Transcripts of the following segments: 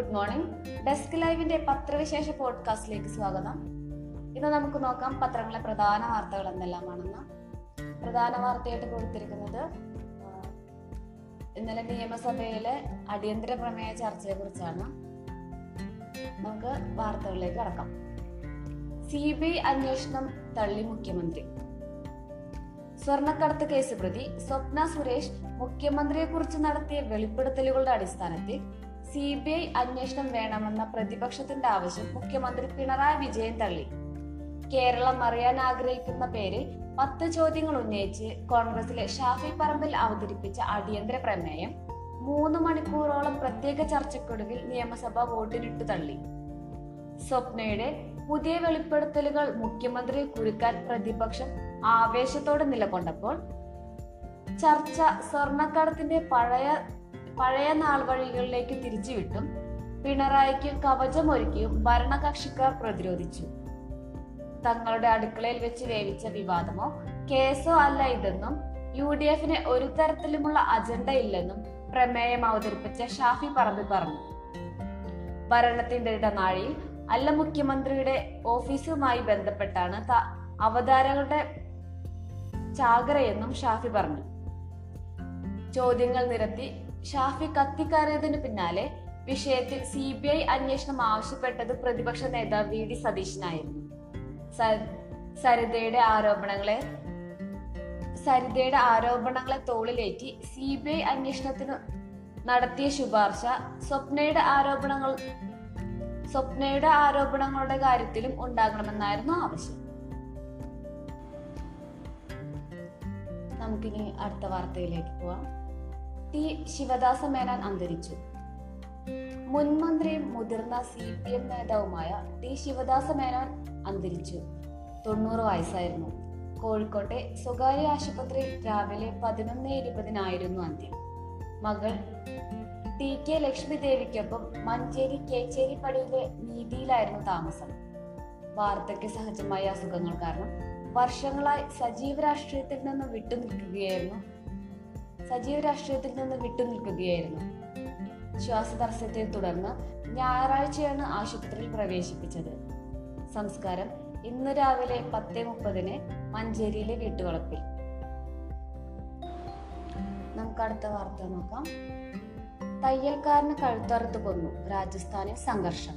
Good morning. Desk ലൈവിന്റെ പത്രവിശേഷ പോഡ്കാസ്റ്റിലേക്ക് സ്വാഗതം. ഇന്ന് നമുക്ക് നോക്കാം പത്രങ്ങളെ പ്രധാന വാർത്തകൾ എന്തെല്ലാമാണെന്ന് പ്രധാന വാർത്തയായിട്ട് കൊടുത്തിരിക്കുന്നത് ഇന്നലെ നിയമസഭയിലെ അടിയന്തര പ്രമേയ ചർച്ചയെ കുറിച്ചാണ് നമുക്ക് വാർത്തകളിലേക്ക് കടക്കാം. സി ബി ഐ അന്വേഷണം തള്ളി മുഖ്യമന്ത്രി. സ്വർണക്കടത്ത് കേസ് പ്രതി സ്വപ്ന സുരേഷ് മുഖ്യമന്ത്രിയെ കുറിച്ച് നടത്തിയ വെളിപ്പെടുത്തലുകളുടെ അടിസ്ഥാനത്തിൽ സി ബി ഐ അന്വേഷണം വേണമെന്ന പ്രതിപക്ഷത്തിന്റെ ആവശ്യം മുഖ്യമന്ത്രി പിണറായി വിജയൻ തള്ളി. കേരളം അറിയാൻ ആഗ്രഹിക്കുന്ന പേരിൽ പത്ത് ചോദ്യങ്ങൾ ഉന്നയിച്ച് കോൺഗ്രസിലെ ഷാഫി പറമ്പിൽ അവതരിപ്പിച്ച അടിയന്തര പ്രമേയം മൂന്ന് മണിക്കൂറോളം പ്രത്യേക ചർച്ചയ്ക്കൊടുവിൽ നിയമസഭ വോട്ടിനിട്ടു തള്ളി. സ്വപ്നയുടെ പുതിയ വെളിപ്പെടുത്തലുകൾ മുഖ്യമന്ത്രി കുരുക്കാൻ പ്രതിപക്ഷം ആവേശത്തോടെ നിലകൊണ്ടപ്പോൾ ചർച്ച സ്വർണക്കടത്തിന്റെ പഴയ പഴയ നാൾ വഴികളിലേക്ക് തിരിച്ചുവിട്ടും പിണറായിക്ക് കവചമൊരുക്കിയും ഭരണകക്ഷിക്കാർ പ്രതിരോധിച്ചു. തങ്ങളുടെ അടുക്കളയിൽ വെച്ച് വേവിച്ച വിവാദമോ കേസോ അല്ല ഇതെന്നും യു ഡി എഫിന് ഒരു തരത്തിലുമുള്ള അജണ്ട ഇല്ലെന്നും പ്രമേയം അവതരിപ്പിച്ച ഷാഫി പറമ്പിൽ പറഞ്ഞു. ഭരണത്തിന്റെ ഇടനാഴിയിൽ അല്ല മുഖ്യമന്ത്രിയുടെ ഓഫീസുമായി ബന്ധപ്പെട്ടാണ് അവതാരകളുടെ ചാകരയെന്നും ഷാഫി പറഞ്ഞു. ചോദ്യങ്ങൾ നിരത്തി ഷാഫി കത്തിക്കയറിയതിനു പിന്നാലെ വിഷയത്തിൽ സി ബി ഐ അന്വേഷണം ആവശ്യപ്പെട്ടത് പ്രതിപക്ഷ നേതാവ് വി ഡി സതീശനായിരുന്നു. സരിതയുടെ ആരോപണങ്ങളെ സരിതയുടെ ആരോപണങ്ങളെ തോളിലേറ്റി സി ബി ഐ അന്വേഷണത്തിന് നടത്തിയ ശുപാർശ സ്വപ്നയുടെ ആരോപണങ്ങൾ സ്വപ്നയുടെ ആരോപണങ്ങളുടെ കാര്യത്തിലും ഉണ്ടാകണമെന്നായിരുന്നു ആവശ്യം. നമുക്കിനി അടുത്ത വാർത്തയിലേക്ക് പോവാം. ടി ശിവദാസ മേനോൻ അന്തരിച്ചു. മുൻ മന്ത്രിയും മുതിർന്ന സി പി എം നേതാവുമായ ടി ശിവദാസ മേനോൻ അന്തരിച്ചു. തൊണ്ണൂറ് വയസ്സായിരുന്നു. കോഴിക്കോട്ടെ സ്വകാര്യ ആശുപത്രിയിൽ രാവിലെ പതിനൊന്ന് ഇരുപതിനായിരുന്നു അന്ത്യം. മകൾ ടി കെ ലക്ഷ്മി ദേവിക്കൊപ്പം മഞ്ചേരി കേച്ചേരിപ്പടിയിലെ നീതിയിലായിരുന്നു താമസം. വാർദ്ധക്യ സഹജമായ അസുഖങ്ങൾ കാരണം വർഷങ്ങളായി സജീവ രാഷ്ട്രീയത്തിൽ നിന്ന് വിട്ടുനിൽക്കുകയായിരുന്നു സജീവ രാഷ്ട്രീയത്തിൽ നിന്ന് വിട്ടുനിൽക്കുകയായിരുന്നു ശ്വാസതടസ്സത്തെ തുടർന്ന് ഞായറാഴ്ചയാണ് ആശുപത്രിയിൽ പ്രവേശിപ്പിച്ചത്. സംസ്കാരം ഇന്ന് രാവിലെ പത്ത് മുപ്പതിന് മഞ്ചേരിയിലെ വീട്ടുവളപ്പിൽ. നമുക്ക് അടുത്ത വാർത്ത നോക്കാം. തയ്യൽക്കാരന് കഴുത്തറുത്ത് കൊന്നു രാജസ്ഥാനിൽ സംഘർഷം.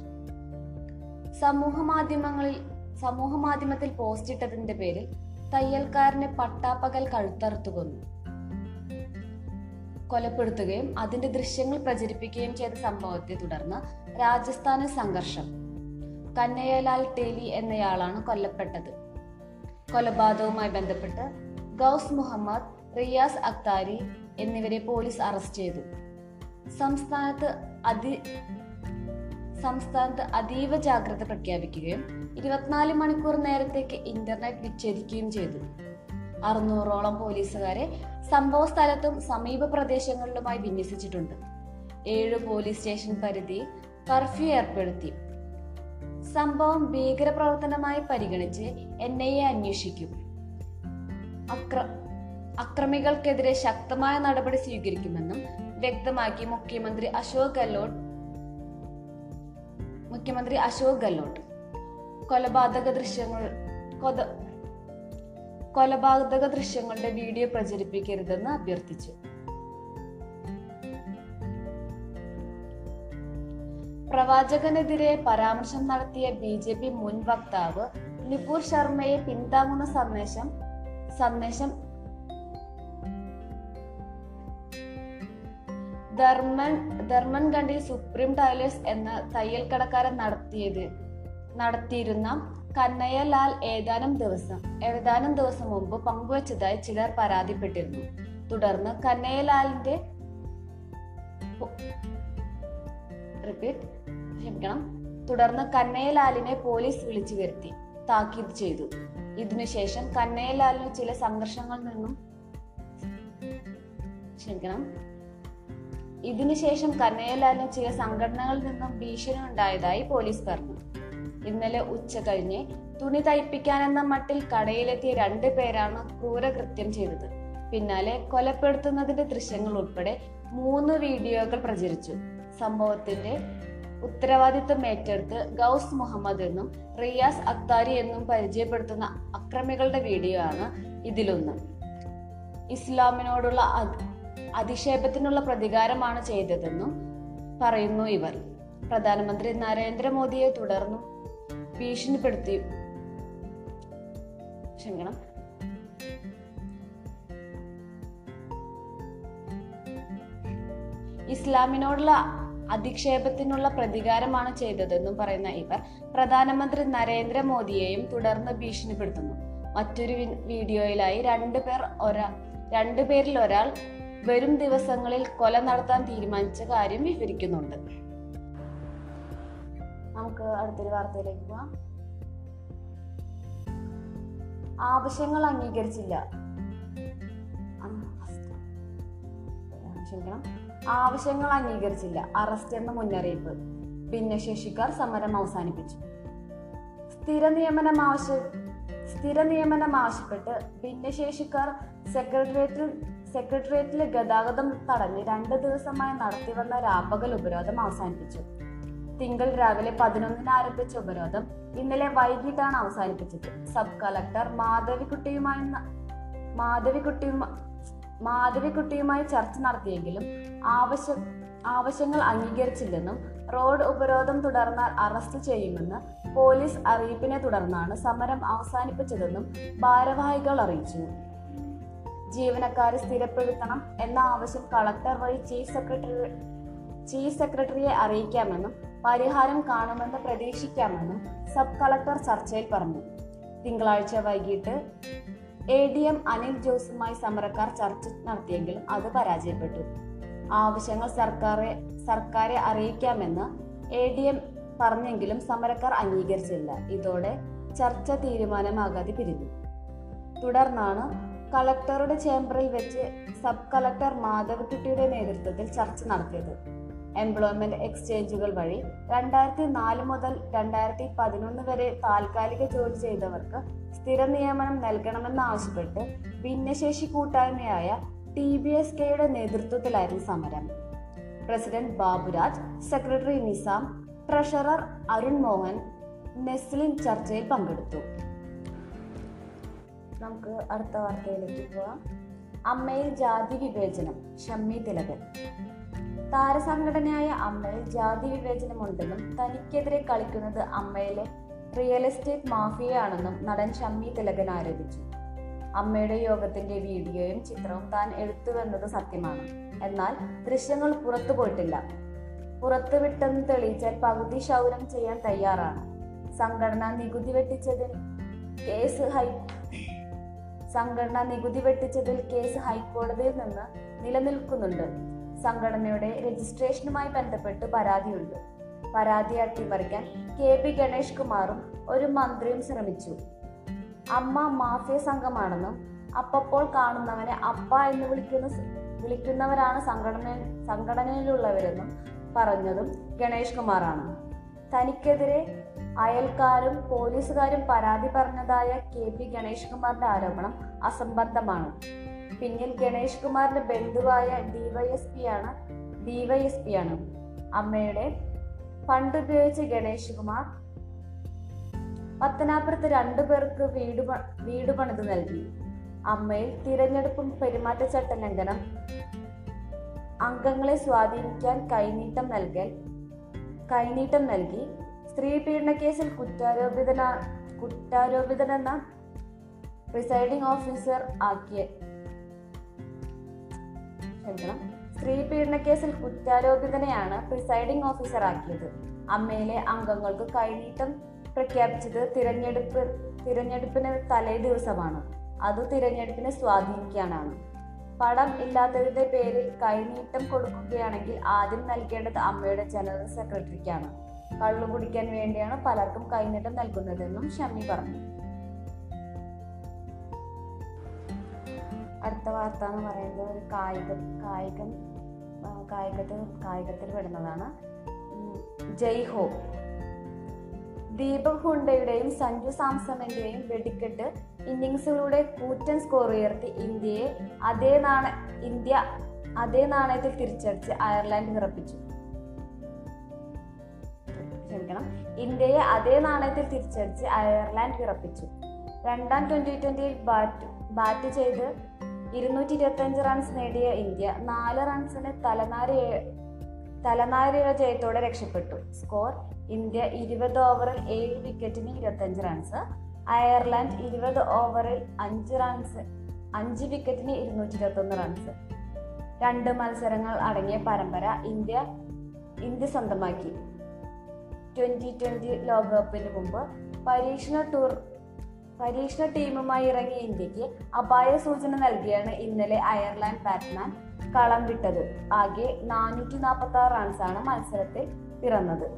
സമൂഹ മാധ്യമങ്ങളിൽ സമൂഹ മാധ്യമത്തിൽ പോസ്റ്റ് ഇട്ടതിന്റെ പേരിൽ തയ്യൽക്കാരനെ പട്ടാപ്പകൽ കഴുത്തറുത്ത് കൊന്നു. കൊലപ്പെടുത്തുകയും അതിന്റെ ദൃശ്യങ്ങൾ പ്രചരിപ്പിക്കുകയും ചെയ്ത സംഭവത്തെ തുടർന്ന് രാജസ്ഥാനിൽ സംഘർഷം. കന്നയ്യലാൽ ടേലി എന്നയാളാണ് കൊല്ലപ്പെട്ടത്. കൊലപാതകവുമായി ബന്ധപ്പെട്ട് ഗൗസ് മുഹമ്മദ് റിയാസ് അക്താരി എന്നിവരെ പോലീസ് അറസ്റ്റ് ചെയ്തു. സംസ്ഥാനത്ത് അതി സംസ്ഥാനത്ത് അതീവ ജാഗ്രത പ്രഖ്യാപിക്കുകയും ഇരുപത്തിനാല് മണിക്കൂർ നേരത്തേക്ക് ഇന്റർനെറ്റ് വിച്ഛേദിക്കുകയും ചെയ്തു. അറുന്നൂറോളം പോലീസുകാരെ സംഭവ സ്ഥലത്തും സമീപ പ്രദേശങ്ങളിലുമായി വിന്യസിച്ചിട്ടുണ്ട്. ഏഴ് പോലീസ് സ്റ്റേഷൻ പരിധി കർഫ്യൂ ഏർപ്പെടുത്തി. സംഭവം ഭീകരപ്രവർത്തനമായി പരിഗണിച്ച് എൻ ഐ എ അന്വേഷിക്കും. അക്ര അക്രമികൾക്കെതിരെ ശക്തമായ നടപടി സ്വീകരിക്കുമെന്നും വ്യക്തമാക്കി മുഖ്യമന്ത്രി അശോക് ഗെഹ്ലോട്ട് മുഖ്യമന്ത്രി അശോക് ഗെഹ്ലോട്ട്. കൊലപാതക ദൃശ്യങ്ങൾ കൊലപാതക ദൃശ്യങ്ങളുടെ വീഡിയോ പ്രചരിപ്പിക്കരുതെന്ന് അഭ്യർത്ഥിച്ചു. പ്രവാചകനെതിരെ പരാമർശം നടത്തിയ ബി ജെ പി മുൻ വക്താവ് നിപുർ ശർമ്മയെ പിന്താങ്ങുന്ന സന്ദേശം സന്ദേശം ധർമ്മൻ ധർമ്മൻഗണ്ടിൽ സുപ്രീം ടൈലേഴ്സ് എന്ന തയ്യൽ കടക്കാരൻ നടത്തിയത് നടത്തിയിരുന്ന കന്നയ്യലാൽ ഏതാനും ദിവസം ഏതാനും ദിവസം മുമ്പ് പങ്കുവച്ചതായി ചിലർ പരാതിപ്പെട്ടിരുന്നു. തുടർന്ന് കന്നയ്യലാലിന്റെ റിപ്പീറ്റ് ക്ഷമിക്കണം. തുടർന്ന് കന്നയ്യലാലിനെ പോലീസ് വിളിച്ചു വരുത്തി താക്കീത് ചെയ്തു. ഇതിനുശേഷം കന്നയ്യലാലിന് ചില സംഘർഷങ്ങളിൽ നിന്നും ക്ഷമിക്കണം. ഇതിനുശേഷം കന്നയ്യലാലിന് ചില സംഘടനകളിൽ നിന്നും ഭീഷണി ഉണ്ടായതായി പോലീസ് പറഞ്ഞു. ഇന്നലെ ഉച്ച കഴിഞ്ഞ് തുണി തയ്പ്പിക്കാനെന്ന മട്ടിൽ കടയിലെത്തിയ രണ്ടു പേരാണ് ക്രൂരകൃത്യം ചെയ്തത്. പിന്നാലെ കൊലപ്പെടുത്തുന്നതിന്റെ ദൃശ്യങ്ങൾ ഉൾപ്പെടെ മൂന്ന് വീഡിയോകൾ പ്രചരിച്ചു. സംഭവത്തിന്റെ ഉത്തരവാദിത്തം ഏറ്റെടുത്ത് ഗൗസ് മുഹമ്മദ് എന്നും റിയാസ് അക്താരി എന്നും പരിചയപ്പെടുത്തുന്ന അക്രമികളുടെ വീഡിയോ ആണ് ഇതിലൊന്ന്. ഇസ്ലാമിനോടുള്ള അധ്- അധിക്ഷേപത്തിനുള്ള പ്രതികാരമാണ് ചെയ്തതെന്നും പറയുന്നു ഇവർ. പ്രധാനമന്ത്രി നരേന്ദ്രമോദിയെ തുടർന്നും ഭീഷണിപ്പെടുത്തി. ക്ഷമിക്കണം. ഇസ്ലാമിനോടുള്ള അധിക്ഷേപത്തിനുള്ള പ്രതികാരമാണ് ചെയ്തതെന്നും പറയുന്ന ഇവർ പ്രധാനമന്ത്രി നരേന്ദ്രമോദിയെയും തുടർന്ന് ഭീഷണിപ്പെടുത്തുന്നു. മറ്റൊരു വീഡിയോയിലായി രണ്ടു പേർ ഒരാ രണ്ടു പേരിൽ ഒരാൾ വരും ദിവസങ്ങളിൽ കൊല നടത്താൻ തീരുമാനിച്ച കാര്യം വിവരിക്കുന്നുണ്ട്. നമുക്ക് അടുത്തൊരു വാർത്തയിലേക്ക് പോവാം. ആവശ്യങ്ങൾ അംഗീകരിച്ചില്ല. ക്ഷമിക്കണം. ആവശ്യങ്ങൾ അംഗീകരിച്ചില്ല. അറസ്റ്റ് എന്ന മുന്നറിയിപ്പ്. ഭിന്നശേഷിക്കാർ സമരം അവസാനിപ്പിച്ചു. സ്ഥിര നിയമനം ആവശ്യ സ്ഥിര നിയമനം ആവശ്യപ്പെട്ട് ഭിന്നശേഷിക്കാർ സെക്രട്ടേറിയറ്റിൽ സെക്രട്ടേറിയറ്റിലെ ഗതാഗതം തടഞ്ഞ് രണ്ട് ദിവസമായി നടത്തിവന്ന രാപ്പകൽ ഉപരോധം അവസാനിപ്പിച്ചു. തിങ്കൾ രാവിലെ പതിനൊന്നിന് ആരംഭിച്ച ഉപരോധം ഇന്നലെ വൈകിട്ടാണ് അവസാനിപ്പിച്ചത്. സബ് കളക്ടർ മാധവിക്കുട്ടിയുമായി മാധവിക്കുട്ടിയുമായി മാധവിക്കുട്ടിയുമായി ചർച്ച നടത്തിയെങ്കിലും ആവശ്യ ആവശ്യങ്ങൾ അംഗീകരിച്ചില്ലെന്നും റോഡ് ഉപരോധം തുടർന്നാൽ അറസ്റ്റ് ചെയ്യുമെന്ന് പോലീസ് അറിയിപ്പിനെ തുടർന്നാണ് സമരം അവസാനിപ്പിച്ചതെന്നും ഭാരവാഹികൾ അറിയിച്ചു. ജീവനക്കാരെ സ്ഥിരപ്പെടുത്തണം എന്ന ആവശ്യം കളക്ടർ വഴി ചീഫ് സെക്രട്ടറി ചീഫ് സെക്രട്ടറിയെ അറിയിക്കാമെന്നും പരിഹാരം കാണുമെന്ന് പ്രതീക്ഷിക്കാമെന്നും സബ് കളക്ടർ ചർച്ചയിൽ പറഞ്ഞു. തിങ്കളാഴ്ച വൈകിട്ട് എ ഡി എം അനിൽ ജോസുമായി സമരക്കാർ ചർച്ച നടത്തിയെങ്കിലും അത് പരാജയപ്പെട്ടു. ആവശ്യങ്ങൾ സർക്കാരെ സർക്കാരെ അറിയിക്കാമെന്ന് എ ഡി എം പറഞ്ഞെങ്കിലും സമരക്കാർ അംഗീകരിച്ചില്ല. ഇതോടെ ചർച്ച തീരുമാനമാകാതെ പിരിഞ്ഞു. തുടർന്നാണ് കളക്ടറുടെ ചേംബറിൽ വെച്ച് സബ് കളക്ടർ മാധവക്കുട്ടിയുടെ നേതൃത്വത്തിൽ ചർച്ച നടത്തിയത്. എംപ്ലോയ്മെന്റ് എക്സ്ചേഞ്ചുകൾ വഴി രണ്ടായിരത്തി നാല് മുതൽ രണ്ടായിരത്തി പതിനൊന്ന് വരെ താൽക്കാലിക ജോലി ചെയ്തവർക്ക് സ്ഥിര നിയമനം നൽകണമെന്നാവശ്യപ്പെട്ട് ഭിന്നശേഷി കൂട്ടായ്മയായ ടി ബി എസ് കെയുടെ നേതൃത്വത്തിലായിരുന്നു സമരം. President Baburaj secretary Nizam treasurer Arun Mohan Neslin ചർച്ചയിൽ പങ്കെടുത്തു. നമുക്ക് അടുത്ത വാർത്തയിലേക്ക് പോവാം അമ്മയിൽ ജാതി വിവേചനം ഷമ്മി തിലകൻ. താരസംഘടനയായ അമ്മയിൽ ജാതി വിവേചനമുണ്ടെന്നും തനിക്കെതിരെ കളിക്കുന്നത് അമ്മയിലെ റിയൽ എസ്റ്റേറ്റ് മാഫിയയാണെന്നും നടൻ ഷമ്മി തിലകൻ ആരോപിച്ചു. അമ്മയുടെ യോഗത്തിന്റെ വീഡിയോയും ചിത്രവും താൻ എടുത്തുവെന്നത് സത്യമാണ്. എന്നാൽ ദൃശ്യങ്ങൾ പുറത്തു പോയിട്ടില്ല. പുറത്തുവിട്ടെന്ന് തെളിയിച്ചാൽ പകുതി ശൗരം ചെയ്യാൻ തയ്യാറാണ്. സംഘടന നികുതി വെട്ടിച്ചതിൽ കേസ് ഹൈ സംഘടന നികുതി വെട്ടിച്ചതിൽ കേസ് ഹൈക്കോടതിയിൽ നിന്ന് നിലനിൽക്കുന്നുണ്ട്. സംഘടനയുടെ രജിസ്ട്രേഷനുമായി ബന്ധപ്പെട്ട് പരാതിയുണ്ട്. പരാതി അട്ടിമറിക്കാൻ കെ പി ഗണേഷ് കുമാറും ഒരു മന്ത്രിയും ശ്രമിച്ചു. അമ്മ മാഫിയ സംഘമാണെന്നും അപ്പപ്പോൾ കാണുന്നവനെ അപ്പ എന്ന് വിളിക്കുന്ന വിളിക്കുന്നവരാണ് സംഘടന സംഘടനയിലുള്ളവരെന്നും പറഞ്ഞതും ഗണേഷ് കുമാറാണ്. തനിക്കെതിരെ അയൽക്കാരും പോലീസുകാരും പരാതി പറഞ്ഞതായ കെ പി ഗണേഷ് കുമാറിന്റെ ആരോപണം അസംബന്ധമാണ്. പിന്നിൽ ഗണേഷ് കുമാറിന്റെ ബന്ധുവായ ഡിവൈഎസ്പി ആണ്. ഡിവൈഎസ്പി ആണ്. അമ്മയുടെ ഫണ്ട് ഉപയോഗിച്ച് ഗണേഷ് കുമാർ പത്തനാപുരത്ത് രണ്ടു പേർക്ക് വീട് വീട് പണിത് നൽകി. അമ്മയിൽ തിരഞ്ഞെടുപ്പും പെരുമാറ്റച്ചട്ട ലംഘനം അംഗങ്ങളെ സ്വാധീനിക്കാൻ കൈനീട്ടം നൽകൽ കൈനീട്ടം നൽകി. സ്ത്രീ പീഡന കേസിൽ കുറ്റാരോപിതന കുറ്റാരോപിതനെന്ന പ്രിസൈഡിംഗ് ഓഫീസർ ആക്കിയ ക്ഷമിക്കണം സ്ത്രീ പീഡന കേസിൽ കുറ്റാരോപിതനെയാണ് പ്രിസൈഡിംഗ് ഓഫീസർ ആക്കിയത്. അമ്മയിലെ അംഗങ്ങൾക്ക് കൈനീട്ടം പ്രഖ്യാപിച്ചത് തിരഞ്ഞെടുപ്പ് തിരഞ്ഞെടുപ്പിന് തലേ ദിവസമാണ്. അത് തിരഞ്ഞെടുപ്പിനെ സ്വാധീനിക്കാനാണ്. പണം ഇല്ലാത്തതിന്റെ പേരിൽ കൈനീട്ടം കൊടുക്കുകയാണെങ്കിൽ ആദ്യം നൽകേണ്ടത് അമ്മയുടെ ജനറൽ സെക്രട്ടറിക്കാണ്. കള്ളു കുടിക്കാൻ വേണ്ടിയാണ് പലർക്കും കൈനീട്ടം നൽകുന്നതെന്നും ഷമ്മി പറഞ്ഞു. അടുത്ത വാർത്ത എന്ന് പറയുന്നത് ഒരു കായിക കായികം കായികത്തിൽ കായികത്തിൽ പെടുന്നതാണ്. ജയ് ഹോ. ദീപക് ഹുണ്ടയുടെയും സഞ്ജു സാംസണിന്റെയും വെടിക്കെട്ട് ഇന്നിങ്സുകളുടെ കൂറ്റൻ സ്കോർ ഉയർത്തി ഇന്ത്യയെ അതേ നാണ ഇന്ത്യ അതേ നാണയത്തിൽ തിരിച്ചടിച്ച് അയർലൻഡ് വിറപ്പിച്ചു. ക്ഷമിക്കണം. ഇന്ത്യയെ അതേ നാണയത്തിൽ തിരിച്ചടിച്ച് അയർലാൻഡ് വിറപ്പിച്ചു. രണ്ടാം ട്വന്റി ട്വന്റിയിൽ ബാറ്റ് ബാറ്റ് ചെയ്ത് ഇരുന്നൂറ്റി ഇരുപത്തഞ്ച് റൺസ് നേടിയ ഇന്ത്യ നാല് റൺസിന് തലനാരി തലനാരിഴ ജയത്തോടെ രക്ഷപ്പെട്ടു. സ്കോർ ഇന്ത്യ ഇരുപത് ഓവറിൽ ഏഴ് വിക്കറ്റിന് ഇരുപത്തഞ്ച് റൺസ് അയർലൻഡ് ഇരുപത് ഓവറിൽ അഞ്ച് റൺസ് അഞ്ച് വിക്കറ്റിന് ഇരുന്നൂറ്റി ഇരുപത്തൊന്ന് റൺസ് രണ്ട് മത്സരങ്ങൾ അടങ്ങിയ പരമ്പര ഇന്ത്യ ഇന്ത്യ സ്വന്തമാക്കി. ട്വന്റി ട്വന്റി ലോകകപ്പിന് മുമ്പ് പരീക്ഷണ ടൂർ പരീക്ഷണ ടീമുമായി ഇറങ്ങിയ ഇന്ത്യയ്ക്ക് അപായ സൂചന നൽകിയാണ് ഇന്നലെ അയർലാൻഡ് ബാറ്റ്മാൻ കളം വിട്ടത്. ആകെ നാനൂറ്റി നാൽപ്പത്തി ആറ് റൺസാണ് മത്സരത്തിൽ പിറന്നത്.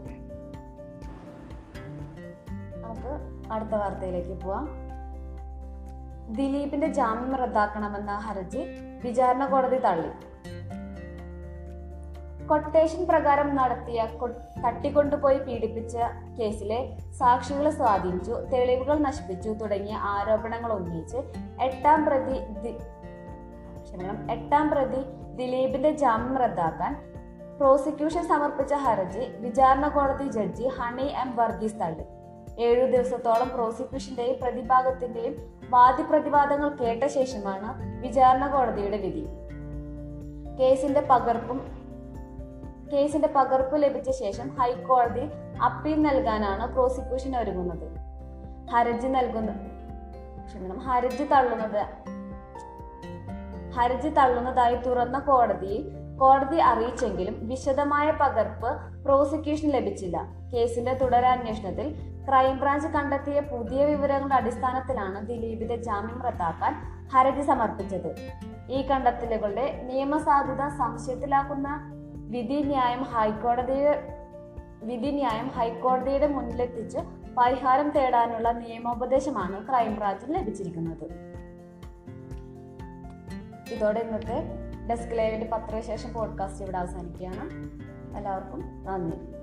നമുക്ക് അടുത്ത വാർത്തയിലേക്ക് പോവാം. ദിലീപിന്റെ ജാമ്യം റദ്ദാക്കണമെന്ന ഹർജി വിചാരണ കോടതി തള്ളി. കൊട്ടേഷൻ പ്രകാരം നടത്തിയ തട്ടിക്കൊണ്ടുപോയി പീഡിപ്പിച്ച കേസിലെ സാക്ഷികളെ സ്വാധീനിച്ചു തെളിവുകൾ നശിപ്പിച്ചു തുടങ്ങിയ ആരോപണങ്ങൾ ഉന്നയിച്ച് എട്ടാം പ്രതി ക്ഷമിക്കണം എട്ടാം പ്രതി ദിലീപിന്റെ ജാമ്യം റദ്ദാക്കാൻ പ്രോസിക്യൂഷൻ സമർപ്പിച്ച ഹർജി വിചാരണ കോടതി ജഡ്ജി ഹണി എം വർഗീസ് തള്ളി. ഏഴു ദിവസത്തോളം പ്രോസിക്യൂഷന്റെയും പ്രതിഭാഗത്തിന്റെയും വാദിപ്രതിവാദങ്ങൾ കേട്ട ശേഷമാണ് വിചാരണ കോടതിയുടെ വിധി. കേസിന്റെ പകർപ്പും കേസിന്റെ പകർപ്പ് ലഭിച്ച ശേഷം ഹൈക്കോടതി അപ്പീൽ നൽകാനാണ് പ്രോസിക്യൂഷൻ ഒരുങ്ങുന്നത്. ഹർജി നൽകുന്ന ക്ഷമിക്കണം. ഹർജി തള്ളുന്നത് ഹർജി തള്ളുന്നതായി തുറന്ന കോടതിയിൽ കോടതി അറിയിച്ചെങ്കിലും വിശദമായ പകർപ്പ് പ്രോസിക്യൂഷൻ ലഭിച്ചില്ല. കേസിന്റെ തുടരന്വേഷണത്തിൽ ക്രൈംബ്രാഞ്ച് കണ്ടെത്തിയ പുതിയ വിവരങ്ങളുടെ അടിസ്ഥാനത്തിലാണ് ദിലീപിന്റെ ജാമ്യം റദ്ദാക്കാൻ ഹർജി സമർപ്പിച്ചത്. ഈ കണ്ടെത്തലുകളുടെ നിയമസാധുത സംശയത്തിലാക്കുന്ന വിധി ന്യായം ഹൈക്കോടതിയുടെ വിധി ന്യായം ഹൈക്കോടതിയുടെ മുന്നിലെത്തിച്ച് പരിഹാരം തേടാനുള്ള നിയമോപദേശമാണ് ക്രൈംബ്രാഞ്ചിന് ലഭിച്ചിരിക്കുന്നത്. ഇതോടെ ഇന്നത്തെ ഡെസ്ക് ലൈവിന്റെ പത്രവിശേഷം പോഡ്കാസ്റ്റ് ഇവിടെ അവസാനിക്കുകയാണ്. എല്ലാവർക്കും നന്ദി.